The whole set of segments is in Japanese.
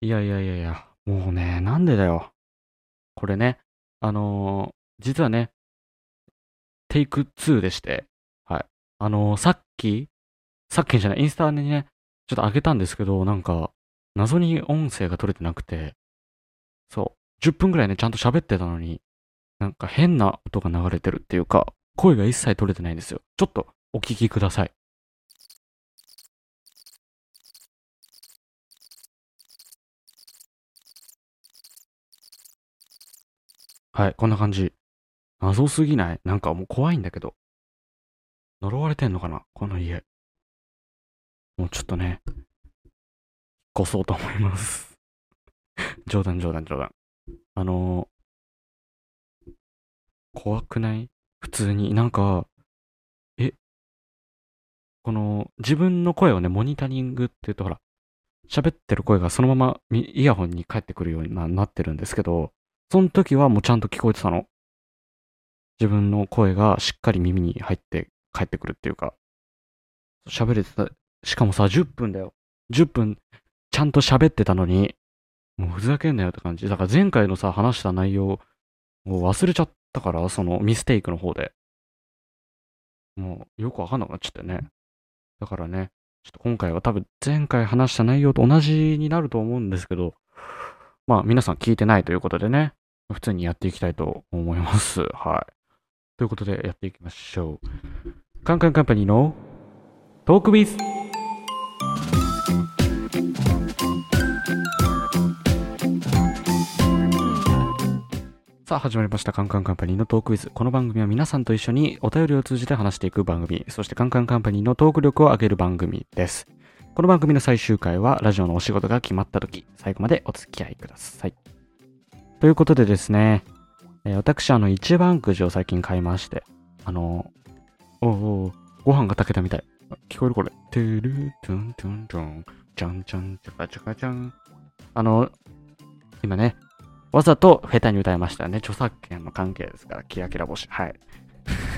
いやいやいやいや、もうね、なんでだよ。これね、あのー実はね、テイク2でして、はい。あのーさっき、さっきじゃない、インスタにね、ちょっと上げたんですけど、なんか、謎に音声が取れてなくて、そう、10分ぐらいね、ちゃんと喋ってたのに、なんか変な音が流れてるっていうか、声が一切取れてないんですよ。ちょっとお聞きください。はい、こんな感じ。謎すぎない？なんかもう怖いんだけど。呪われてんのかな？この家。もうちょっとね、越そうと思います。冗談冗談冗談。あのー、怖くない？普通に。なんか、え、この自分の声をね、モニタリングって言うとほら、喋ってる声がそのままイヤホンに返ってくるようにななってるんですけど、その時はもうちゃんと聞こえてたの。自分の声がしっかり耳に入って帰ってくるっていうか、喋れてた。しかもさ、10分だよ。10分、ちゃんと喋ってたのに、もうふざけんなよって感じ。だから前回のさ、話した内容を忘れちゃったから、そのミステイクの方で。もうよくわかんなくなっちゃったよね。だからね、ちょっと今回は多分前回話した内容と同じになると思うんですけど、まあ皆さん聞いてないということでね、普通にやっていきたいと思います。はい。ということでやっていきましょう。カンカンカンパニーのトークビズさあ始まりましたカンカンカンパニーのトークウィズ。この番組は皆さんと一緒にお便りを通じて話していく番組、そしてカンカンカンパニーのトーク力を上げる番組です。この番組の最終回はラジオのお仕事が決まった時、最後までお付き合いください。ということでですね、えー私あの一番くじを最近買いまして、あの、おうおうご飯が炊けたみたい。聞こえるこれ。トゥルトゥントゥントゥン、チャンチャンチャカチャカチャン。あの、今ね、わざと下手に歌いましたね。著作権の関係ですから、キラキラ星。はい。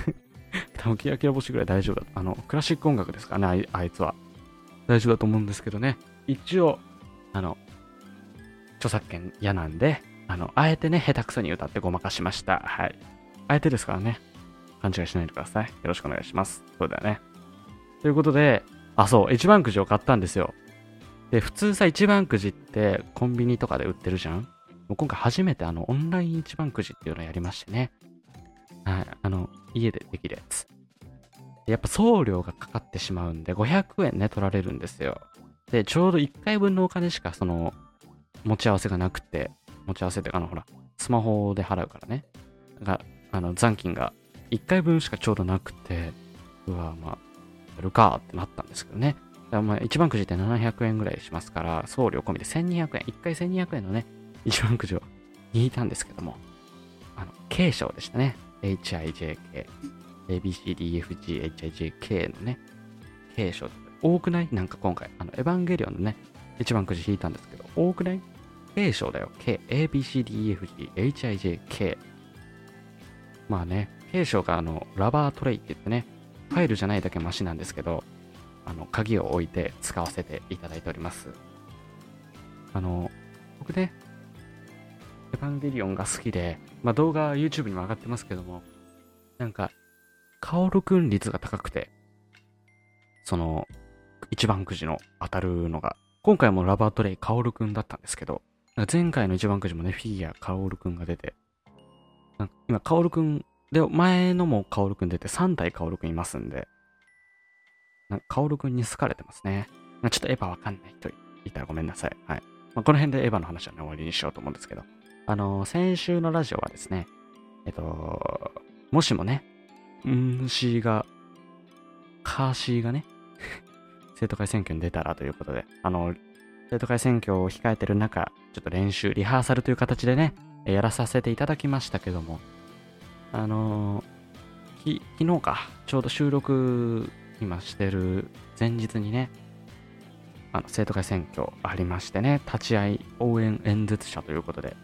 多分キラキラ星ぐらい大丈夫だ。あの、クラシック音楽ですからね、ああいつは。大丈夫だと思うんですけどね。一応、あの、著作権嫌なんで、あの、あえてね、下手くそに歌ってごまかしました。はい。あえてですからね。勘違いしないでください。よろしくお願いします。そうだよね。ということで、あ、そう、一番くじを買ったんですよ。で、普通さ、一番くじってコンビニとかで売ってるじゃん？もう今回初めてあの、オンライン一番くじっていうのをやりましてね。はい。あの、家でできるやつ。やっぱ送料がかかってしまうんで、500円ね、取られるんですよ。で、ちょうど1回分のお金しか、その、持ち合わせがなくて、持ち合わせて、あの、ほら、スマホで払うからね。が、あの、残金が1回分しかちょうどなくて、うわ、まあ、やるかってなったんですけどね。まあ、一番くじって700円ぐらいしますから、送料込みで1200円、1回1200円のね、一番くじを引いたんですけども、あの、K 賞でしたね。HIJK、ABCDFG、HIJK のね、K 賞多くない？なんか今回、あの、エヴァンゲリオンのね、一番くじ引いたんですけど、多くない？?K 賞だよ。K、A、B、C、D、E、F、G、H、I、J、K。まあね、K 賞があの、ラバートレイって言ってね、ファイルじゃないだけマシなんですけど、あの、鍵を置いて使わせていただいております。あの、僕ね、エヴァンゲリオンが好きで、まあ動画 YouTube にも上がってますけども、なんか、カオルくん率が高くて、その、一番くじの当たるのが、今回もラバートレイカオルくんだったんですけど、前回の一番くじもね、フィギュアカオルくんが出て、なんか今、カオルくん、で、前のもカオルくん出て3体カオルくんいますんで、なんかカオルくんに好かれてますね。まあちょっとエヴァわかんない人いたらごめんなさい。はい。まあ、この辺でエヴァの話はね、終わりにしようと思うんですけど、あのー先週のラジオはですね、えっと、もしもね、んーしーが、カーシーがね、生徒会選挙に出たらということで、あの、生徒会選挙を控えてる中、ちょっと練習、リハーサルという形でね、やらさせていただきましたけども、あのーき昨日か、ちょうど収録今してる前日にね、あの生徒会選挙ありましてね、立ち会い応援演説者ということで、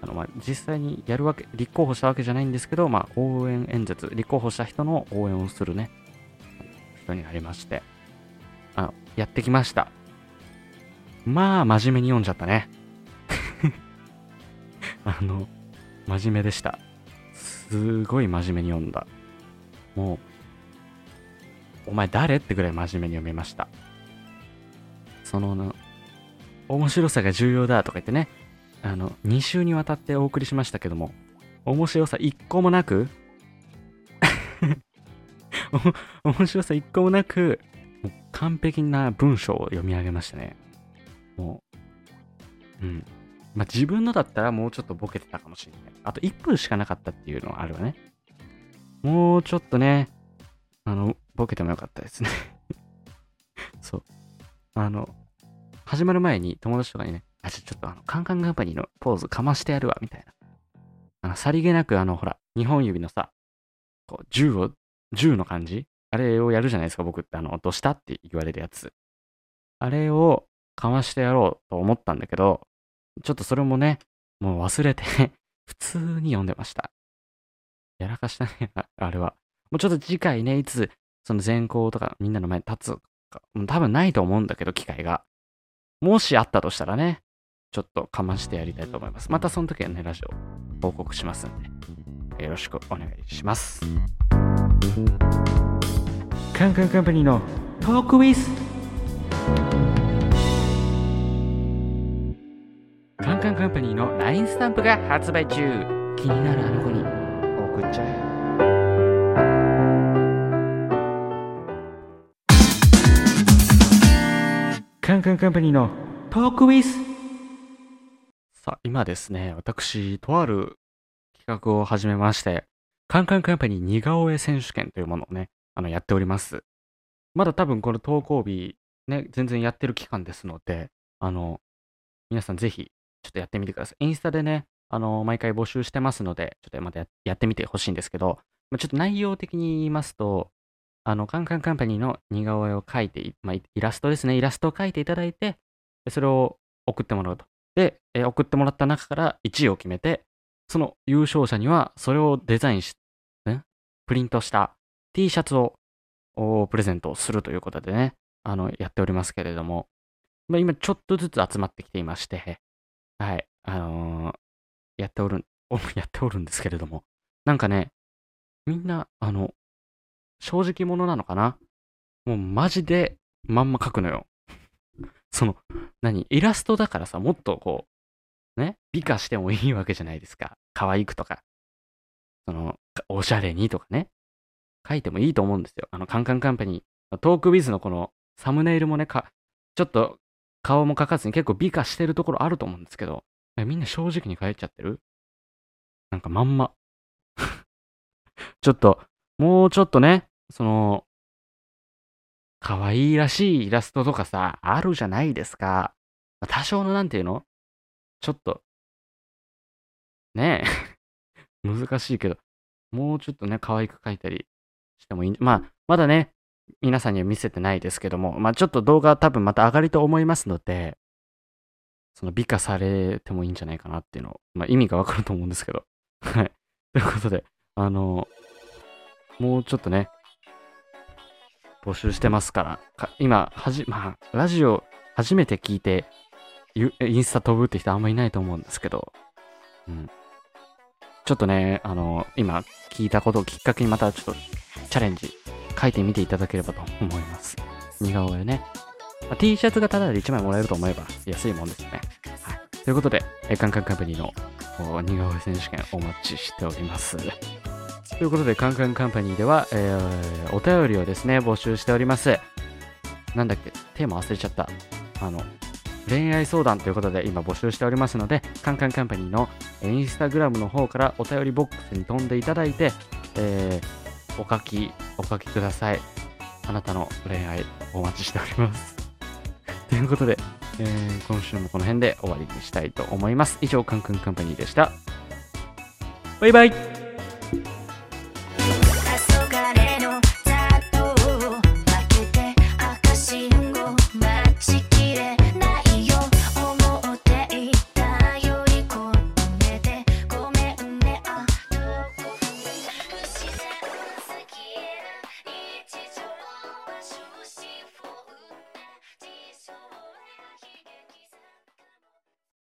あのまあ、実際にやるわけ、立候補したわけじゃないんですけど、まあ、応援演説、立候補した人の応援をするね、人になりまして、あのやってきました。まあ、真面目に読んじゃったね。あの、真面目でした。すごい真面目に読んだ。もう、お前誰？ってぐらい真面目に読みました。その、面白さが重要だとか言ってね、あの、2週にわたってお送りしましたけども、面白さ1個もなく、面白さ1個もなく、もう完璧な文章を読み上げましたね。もう、うん。まあ、自分のだったらもうちょっとボケてたかもしれない。あと1分しかなかったっていうのはあるわね。もうちょっとね、あの、ボケてもよかったですね。そう。あの、始まる前に友達とかにね、あ、ちょちょっとあの、カンカンカンパニーのポーズかましてやるわ、みたいな。あの、さりげなくあの、ほら、2本指のさ、こう、銃を、銃の感じ？あれをやるじゃないですか、僕って。あの、どうした？って言われるやつ。あれをかましてやろうと思ったんだけど、ちょっとそれもね、もう忘れて 普通に読んでました。やらかしたね、あれは。もうちょっと次回ね、いつ、その全校とかみんなの前に立つか、もう多分ないと思うんだけど、機会が。もしあったとしたらね、ちょっとかましてやりたいと思います。またその時はね、ラジオ報告しますんで、よろしくお願いします。カンカンカンパニーのトークウィズカンカンカンパニーの LINE スタンプが発売中。気になるあの子に送っちゃえ。カンカンカンパニーのトークウィズ。さあ、今ですね、私、とある企画を始めまして、カンカンカンパニー似顔絵選手権というものをね、あの、やっております。まだ多分この投稿日、ね、全然やってる期間ですので、あの、皆さんぜひ、ちょっとやってみてください。インスタでね、あの、毎回募集してますので、ちょっとまたやってみてほしいんですけど、まあちょっと内容的に言いますと、あの、カンカンカンパニーの似顔絵を描いて、まあ、イラストですね、イラストを描いていただいて、それを送ってもらうと。で、えー送ってもらった中から1位を決めて、その優勝者には、それをデザインし、ね、プリントした T シャツをプレゼントするということでね、あの、やっておりますけれども、まあ、今ちょっとずつ集まってきていまして、はい、あのーやっておる、やっておるんですけれども、なんかね、みんな、あの、正直者なのかな？もうマジでまんま描くのよ。その、何イラストだからさ、もっとこう、ね、美化してもいいわけじゃないですか。可愛くとか、その、おしゃれにとかね。書いてもいいと思うんですよ。あの、カンカンカンパニー、トークビズのこのサムネイルもね、かちょっと顔も描かずに結構美化してるところあると思うんですけど、みんな正直に書いちゃってる？なんかまんま。ちょっと、もうちょっとね、その、可愛いらしいイラストとかさ、あるじゃないですか。多少のなんていうの？ちょっと、ねえ、難しいけど、もうちょっとね、可愛く描いたりしてもいい。まあ、まだね、皆さんには見せてないですけども、まあちょっと動画多分また上がりと思いますので、その美化されてもいいんじゃないかなっていうの、まあ意味がわかると思うんですけど。はい。ということで、あの、もうちょっとね、募集してますから、か今、はじ、まあ、ラジオ初めて聞いて、インスタ飛ぶって人あんまいないと思うんですけど、うん。ちょっとね、あの、今聞いたことをきっかけにまたちょっとチャレンジ書いてみていただければと思います。似顔絵ね。まあ T シャツがタダで1枚もらえると思えば安いもんですね。はい。ということで、えカンカンカンパニーの似顔絵選手権お待ちしております。ということで、カンカンカンパニーでは、えーお便りをですね、募集しております。なんだっけ、テーマ忘れちゃった。あの、恋愛相談ということで今募集しておりますので、カンカンカンパニーのインスタグラムの方からお便りボックスに飛んでいただいて、えーお書き、お書きください。あなたの恋愛お待ちしております。ということで、えー今週もこの辺で終わりにしたいと思います。以上、カンカンカンパニーでした。バイバイ